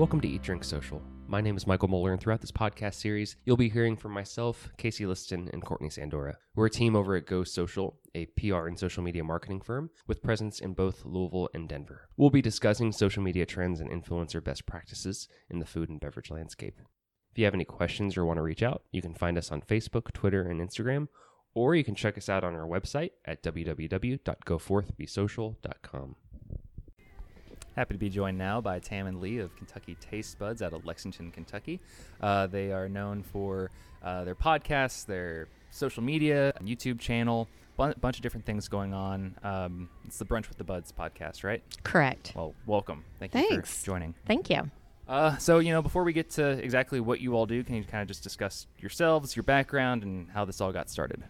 Welcome to Eat Drink Social. My name is Michael Moeller, and throughout this podcast series, you'll be hearing from myself, Casey Liston, and Courtney Sandora. We're a team over at Go Social, a PR and social media marketing firm with presence in both Louisville and Denver. We'll be discussing social media trends and influencer best practices in the food and beverage landscape. If you have any questions or want to reach out, you can find us on Facebook, Twitter, and Instagram, or you can check us out on our website at www.goforthbesocial.com. Happy to be joined now by Tam and Lee of Kentucky Taste Buds out of Lexington, Kentucky. Uh, they are known for uh, their podcasts, their social media, YouTube channel, a bunch of different things going on. Um, it's the Brunch with the Buds podcast, right? Correct. Well, welcome. Thank you Thanks. for joining. Thank you. Uh, so, you know, before we get to exactly what you all do, can you kind of just discuss yourselves, your background, and how this all got started?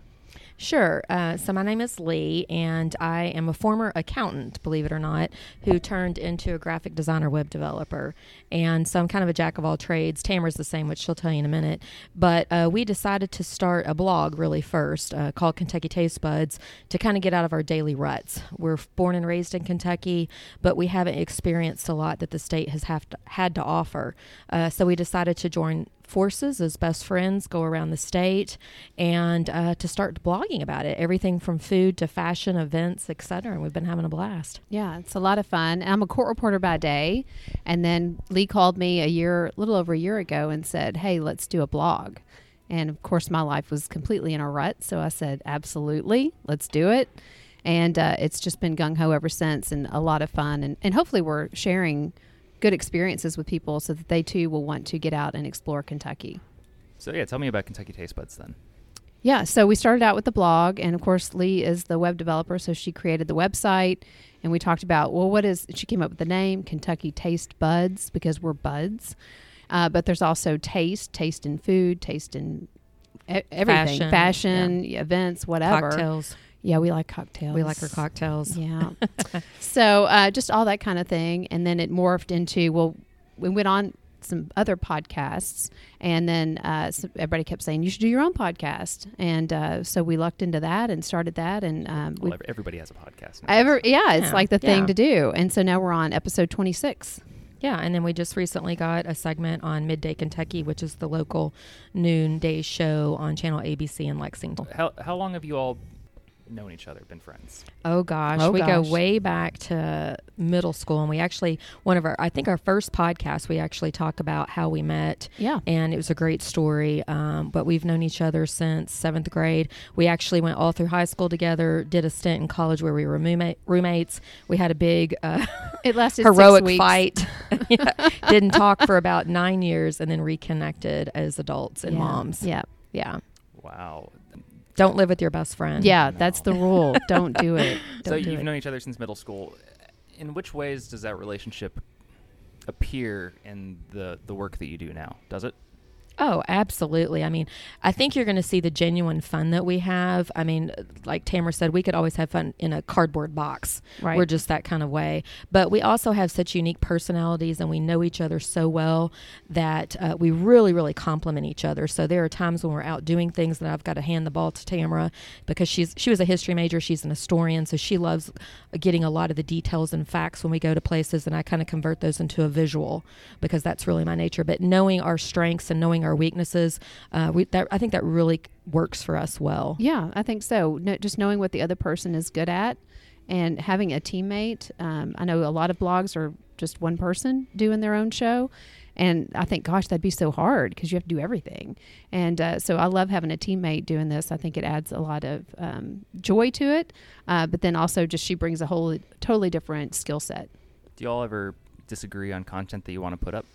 Sure. Uh, so my name is Lee, and I am a former accountant, believe it or not, who turned into a graphic designer web developer. And so I'm kind of a jack of all trades. Tamara's the same, which she'll tell you in a minute. But uh, we decided to start a blog really first uh, called Kentucky Taste Buds to kind of get out of our daily ruts. We're born and raised in Kentucky, but we haven't experienced a lot that the state has have to, had to offer. Uh, so we decided to join forces as best friends, go around the state, and uh, to start blogging about it. Everything from food to fashion, events, etc. And we've been having a blast. Yeah, it's a lot of fun. I'm a court reporter by day, and then Lee called me a year, a little over a year ago, and said, "Hey, let's do a blog." And of course, my life was completely in a rut, so I said, "Absolutely, let's do it." And uh, it's just been gung ho ever since, and a lot of fun. And, and hopefully, we're sharing good experiences with people so that they too will want to get out and explore Kentucky. So, yeah, tell me about Kentucky Taste Buds then. Yeah, so we started out with the blog, and of course, Lee is the web developer, so she created the website. And we talked about, well, what is, she came up with the name Kentucky Taste Buds because we're buds. Uh, but there's also taste, taste in food, taste in e- everything, Fashion, fashion, events, whatever. Cocktails. Yeah, we like cocktails. We like our cocktails. Yeah. so uh, just all that kind of thing. And then it morphed into, well, we went on some other podcasts. And then uh, so everybody kept saying, you should do your own podcast. And uh, so we lucked into that and started that. And um, Well, we everybody has a podcast now. Ever, yeah, it's Yeah. like the thing Yeah. to do. And so now we're on episode 26. Yeah, and then we just recently got a segment on Midday Kentucky, which is the local noonday show on channel ABC in Lexington. How, how long have you all known each other, been friends? Oh gosh, Oh, we gosh. go way back to middle school, and we actually one of our I think our first podcast we actually talk about how we met. Yeah. and it was a great story. Um, but we've known each other since seventh grade. We actually went all through high school together. Did a stint in college where we were roommate, roommates. We had a big uh, It lasted heroic six fight. Yeah. Didn't talk for about nine years, and then reconnected as adults and Yeah. moms. Yeah. yeah. Wow. Don't live with your best friend. Yeah, that's the rule. Don't do it. so Don't do you've it. known each other since middle school. In which ways does that relationship appear in the the work that you do now? Does it? Oh, absolutely. I mean, I think you're going to see the genuine fun that we have. I mean, like Tamara said, we could always have fun in a cardboard box. Right. We're just that kind of way. But we also have such unique personalities and we know each other so well that uh, we really, really complement each other. So there are times when we're out doing things that I've got to hand the ball to Tamara because she's she was a history major, she's an historian, so she loves getting a lot of the details and facts when we go to places and I kind of convert those into a visual because that's really my nature. But knowing our strengths and knowing our weaknesses, uh, we, that, I think that really works for us well. Yeah, I think so. No, just knowing what the other person is good at and having a teammate. Um, I know a lot of blogs are just one person doing their own show. And I think, gosh, that'd be so hard because you have to do everything. And uh, so I love having a teammate doing this. I think it adds a lot of um, joy to it. Uh, but then also, just she brings a whole totally different skill set. Do you all ever disagree on content that you want to put up?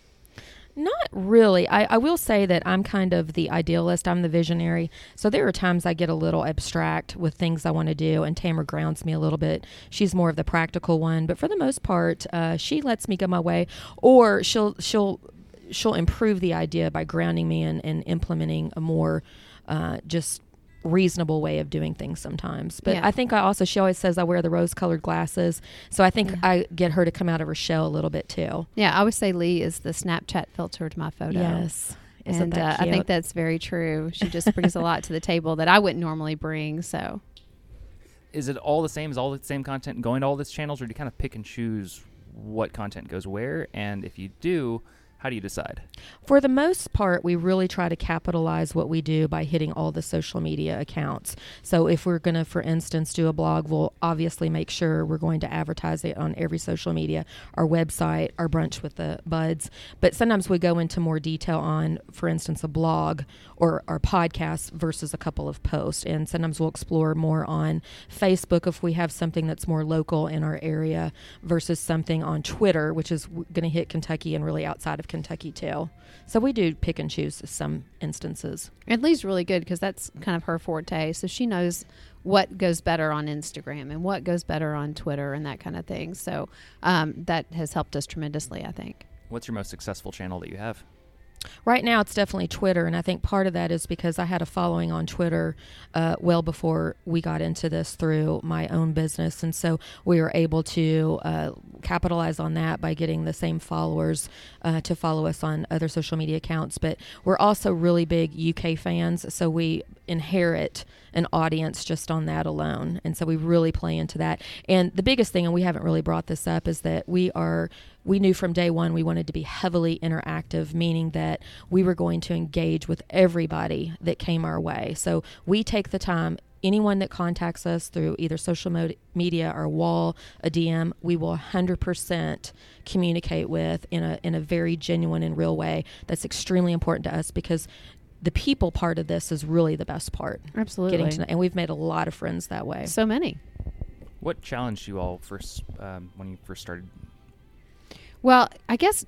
Not really. I, I will say that I'm kind of the idealist. I'm the visionary. So there are times I get a little abstract with things I want to do, and Tamara grounds me a little bit. She's more of the practical one, but for the most part, uh, she lets me go my way, or she'll she'll she'll improve the idea by grounding me and, and implementing a more uh, just reasonable way of doing things sometimes. But Yeah. I think I also she always says I wear the rose colored glasses, so I think Yeah. I get her to come out of her shell a little bit too. Yeah, I would say Lee is the Snapchat filter to my photo. Yes. Isn't and that uh, I think that's very true. She just brings a lot to the table that I wouldn't normally bring. So Is it all the same? Is all the same content going to all these channels, or do you kind of pick and choose what content goes where? And if you do, How do you decide? For the most part, we really try to capitalize what we do by hitting all the social media accounts. So, if we're going to, for instance, do a blog, we'll obviously make sure we're going to advertise it on every social media, our website, our brunch with the buds. But sometimes we go into more detail on, for instance, a blog or our podcast versus a couple of posts. And sometimes we'll explore more on Facebook if we have something that's more local in our area versus something on Twitter, which is going to hit Kentucky and really outside of Kentucky too. So we do pick and choose some instances. And Lee's really good because that's kind of her forte. So she knows what goes better on Instagram and what goes better on Twitter and that kind of thing. So um, that has helped us tremendously, I think. What's your most successful channel that you have? Right now, it's definitely Twitter, and I think part of that is because I had a following on Twitter uh, well before we got into this through my own business, and so we were able to uh, capitalize on that by getting the same followers uh, to follow us on other social media accounts. But we're also really big UK fans, so we inherit an audience just on that alone, and so we really play into that. And the biggest thing, and we haven't really brought this up, is that we are we knew from day one we wanted to be heavily interactive, meaning that we were going to engage with everybody that came our way. So we take the time. Anyone that contacts us through either social media or wall, a DM, we will 100% communicate with in a in a very genuine and real way. That's extremely important to us because the people part of this is really the best part. Absolutely. Getting to know, and we've made a lot of friends that way. So many. What challenged you all first um, when you first started? Well, I guess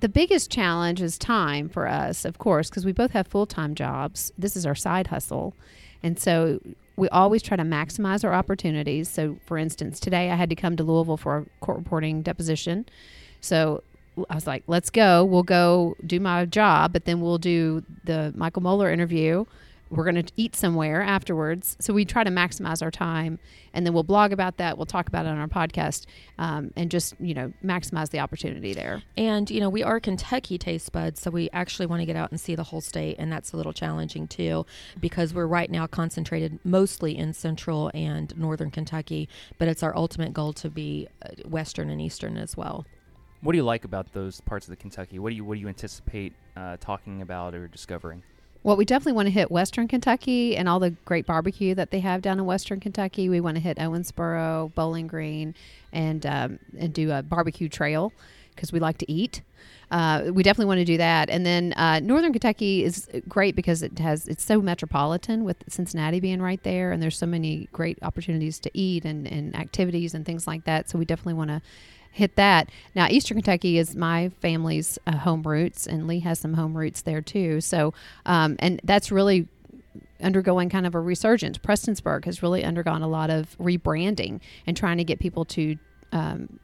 the biggest challenge is time for us, of course, because we both have full time jobs. This is our side hustle. And so we always try to maximize our opportunities. So, for instance, today I had to come to Louisville for a court reporting deposition. So I was like, let's go. We'll go do my job, but then we'll do the Michael Moeller interview. We're going to eat somewhere afterwards. So we try to maximize our time and then we'll blog about that. We'll talk about it on our podcast um, and just, you know, maximize the opportunity there. And, you know, we are Kentucky taste buds, so we actually want to get out and see the whole state, and that's a little challenging too because we're right now concentrated mostly in central and northern Kentucky, but it's our ultimate goal to be uh, western and eastern as well. What do you like about those parts of the Kentucky? What do you what do you anticipate uh, talking about or discovering? Well, we definitely want to hit Western Kentucky and all the great barbecue that they have down in Western Kentucky. We want to hit Owensboro, Bowling Green, and um, and do a barbecue trail because we like to eat. Uh, we definitely want to do that. And then uh, Northern Kentucky is great because it has it's so metropolitan with Cincinnati being right there, and there's so many great opportunities to eat and, and activities and things like that. So we definitely want to hit that. Now, Eastern Kentucky is my family's uh, home roots, and Lee has some home roots there too. So, um, and that's really undergoing kind of a resurgence. Prestonsburg has really undergone a lot of rebranding and trying to get people to. Um,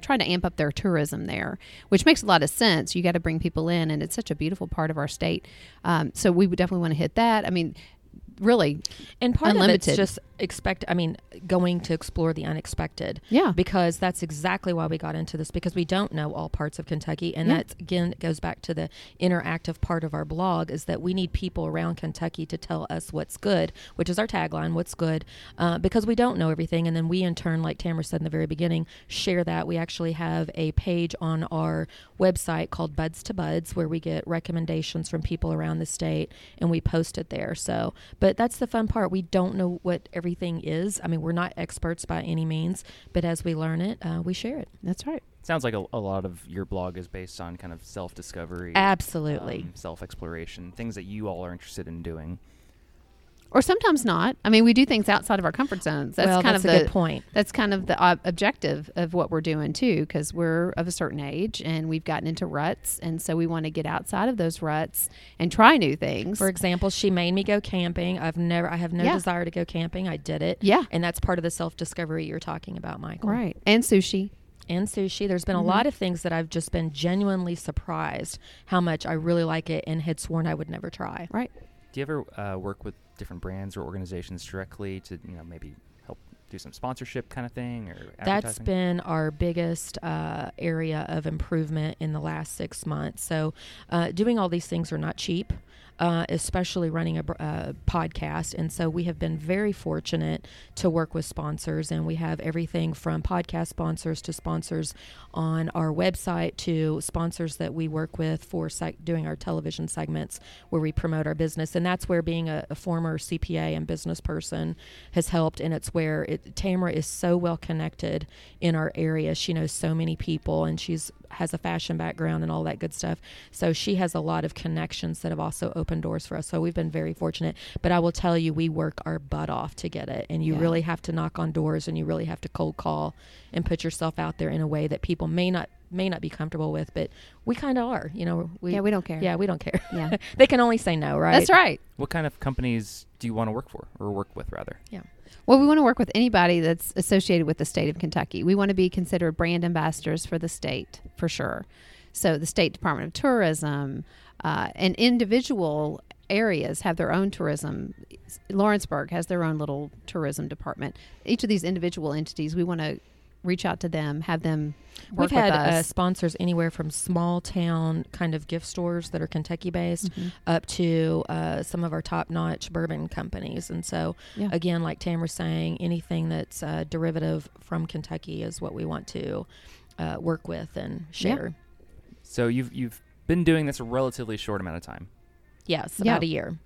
trying to amp up their tourism there, which makes a lot of sense. You got to bring people in, and it's such a beautiful part of our state. Um, so we would definitely want to hit that. I mean, really and part unlimited. of it's just expect i mean going to explore the unexpected. Yeah. Because that's exactly why we got into this because we don't know all parts of kentucky. And Yeah. that again goes back to the interactive part of our blog is that we need people around kentucky to tell us what's good which is our tagline what's good uh, because we don't know everything. And then we in turn like tamara said in the very beginning share that. We actually have a page on our website called buds to buds where we get recommendations from people around the state and we post it there. So but that's the fun part. We don't know what everything is. I mean we're not experts by any means but as we learn it uh, we share it. That's right. Sounds like a, a lot of your blog is based on kind of self discovery, absolutely. self exploration, things that you all are interested in doing. Or sometimes not i mean we do things outside of our comfort zones that's well kind that's of a the good point that's kind of the ob- objective of what we're doing too because we're of a certain age and we've gotten into ruts and so we want to get outside of those ruts and try new things For example, she made me go camping. I've never, I have no Yeah. desire to go camping. I did it. yeah And that's part of the self discovery you're talking about, Michael. right and sushi And sushi. There's been a lot of things that I've just been genuinely surprised how much I really like it and had sworn I would never try. right Do you ever uh, work with different brands or organizations directly to you know maybe help do some sponsorship kind of thing or That's been our biggest uh, area of improvement in the last six months. So, uh, doing all these things are not cheap, uh, especially running a br- uh, podcast. And so, we have been very fortunate to work with sponsors, and we have everything from podcast sponsors to sponsors on our website to sponsors that we work with for doing our television segments where we promote our business. And that's where being a, a former CPA and business person has helped. And it's where it, Tamara is so well connected in our area. She knows so many people and she's has a fashion background and all that good stuff. So she has a lot of connections that have also opened doors for us. So we've been very fortunate. But I will tell you, we work our butt off to get it. And you Yeah. really have to knock on doors and you really have to cold call and put yourself out there in a way that people may not may not be comfortable with, but we kind of are. You know, we yeah, we don't care. yeah we don't care. Yeah. they can only say no, right? That's right. What kind of companies do you want to work for or work with rather? Well, we want to work with anybody that's associated with the state of Kentucky. We want to be considered brand ambassadors for the state for sure. So the State Department of Tourism uh, and individual areas have their own tourism. Lawrenceburg has their own little tourism department. Each of these individual entities, we want to reach out to them, have them work We've had with uh, sponsors anywhere from small town kind of gift stores that are Kentucky based Mhm. up to uh, some of our top notch bourbon companies. And so, Yeah. again, like Tam was saying, anything that's uh, derivative from Kentucky is what we want to uh, work with and Yeah. share. So you've you've been doing this a relatively short amount of time, Yes, Yeah. about a year.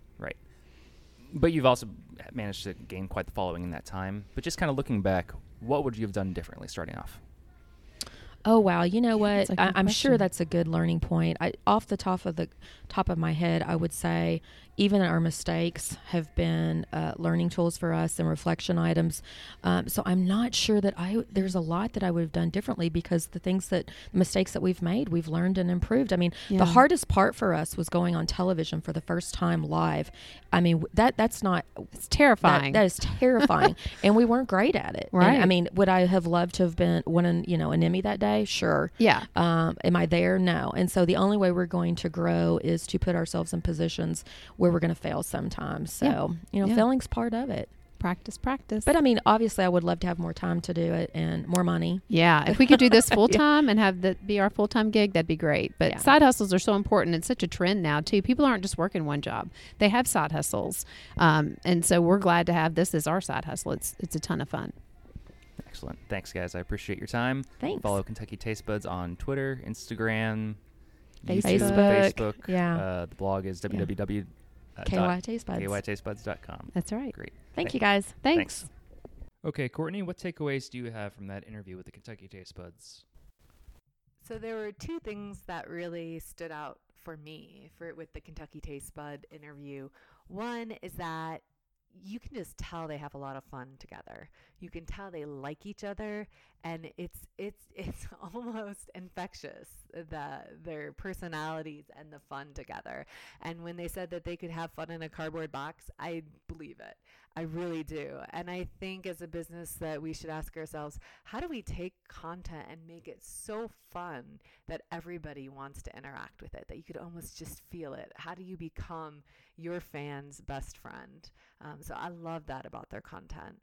But you've also managed to gain quite the following in that time. But just kind of looking back, what would you have done differently starting off? Oh wow! You know what? that's a I, good I'm sure that's a good learning point. I, off the top of the top of my head, I would say even our mistakes have been uh, learning tools for us and reflection items. Um, so I'm not sure that I there's a lot that I would have done differently because the things that the mistakes that we've made, we've learned and improved. I mean, Yeah. the hardest part for us was going on television for the first time live. I mean, that that's not It's that, terrifying. that is terrifying, and we weren't great at it. And, I mean, would I have loved to have been winning, you know, an Emmy that day? Sure. yeah. Um, am I there? No. And so the only way we're going to grow is to put ourselves in positions where we're going to fail sometimes. So, Yeah. you know, Yeah. failing's part of it. Practice, practice. But I mean, obviously, I would love to have more time to do it and more money. Yeah, if we could do this full time and have that be our full time gig, that'd be great. But Yeah. side hustles are so important. It's such a trend now too. People aren't just working one job; they have side hustles, um, and so we're glad to have this as our side hustle. It's it's a ton of fun. Excellent. Thanks, guys. I appreciate your time. Thanks. Follow Kentucky Taste Buds on Twitter, Instagram, Facebook. YouTube, Facebook. Yeah. Uh, the blog is www. Uh, KY Taste Buds. kytastebuds.com. That's right. Great. Thank you, guys. Thanks. Okay, Courtney, what takeaways do you have from that interview with the Kentucky Taste Buds? So there were two things that really stood out for me for with the Kentucky Taste Bud interview. One is that you can just tell they have a lot of fun together. You can tell they like each other and it's it's it's almost infectious the their personalities and the fun together. And when they said that they could have fun in a cardboard box, I believe it. I really do. And I think as a business that we should ask ourselves, how do we take content and make it so fun that everybody wants to interact with it, that you could almost just feel it? How do you become your fans' best friend? Um, so I love that about their content.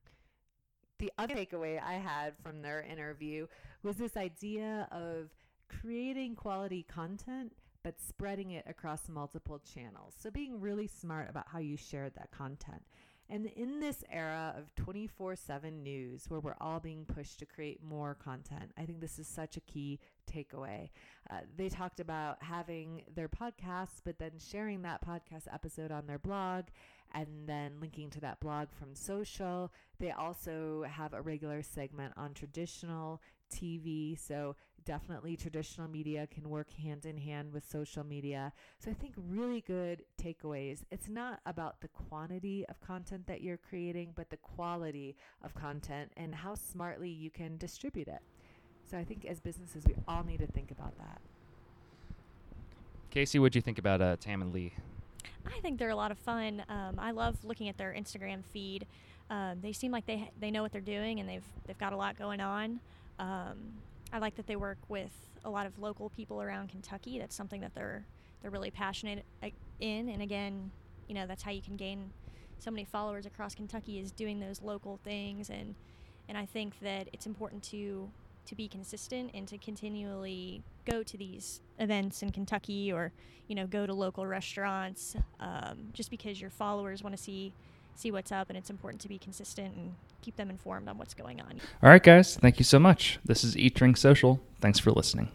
The other takeaway I had from their interview was this idea of creating quality content but spreading it across multiple channels. So being really smart about how you shared that content. And in this era of 24 7 news where we're all being pushed to create more content, I think this is such a key takeaway. Uh, they talked about having their podcasts, but then sharing that podcast episode on their blog and then linking to that blog from social. They also have a regular segment on traditional TV. So definitely traditional media can work hand in hand with social media. So I think really good takeaways. It's not about the quantity of content that you're creating, but the quality of content and how smartly you can distribute it. So I think as businesses, we all need to think about that. Casey, what do you think about uh, Tam and Lee? I think they're a lot of fun. Um, I love looking at their Instagram feed. Um, they seem like they ha- they know what they're doing and they've they've got a lot going on. Um, I like that they work with a lot of local people around Kentucky. That's something that they're they're really passionate uh, in. And again, you know that's how you can gain so many followers across Kentucky is doing those local things and and I think that it's important to to be consistent and to continually go to these events in Kentucky or you know go to local restaurants um, just because your followers want to see see what's up and it's important to be consistent and keep them informed on what's going on. All right, guys. Thank you so much. This is Eat Drink Social. Thanks for listening.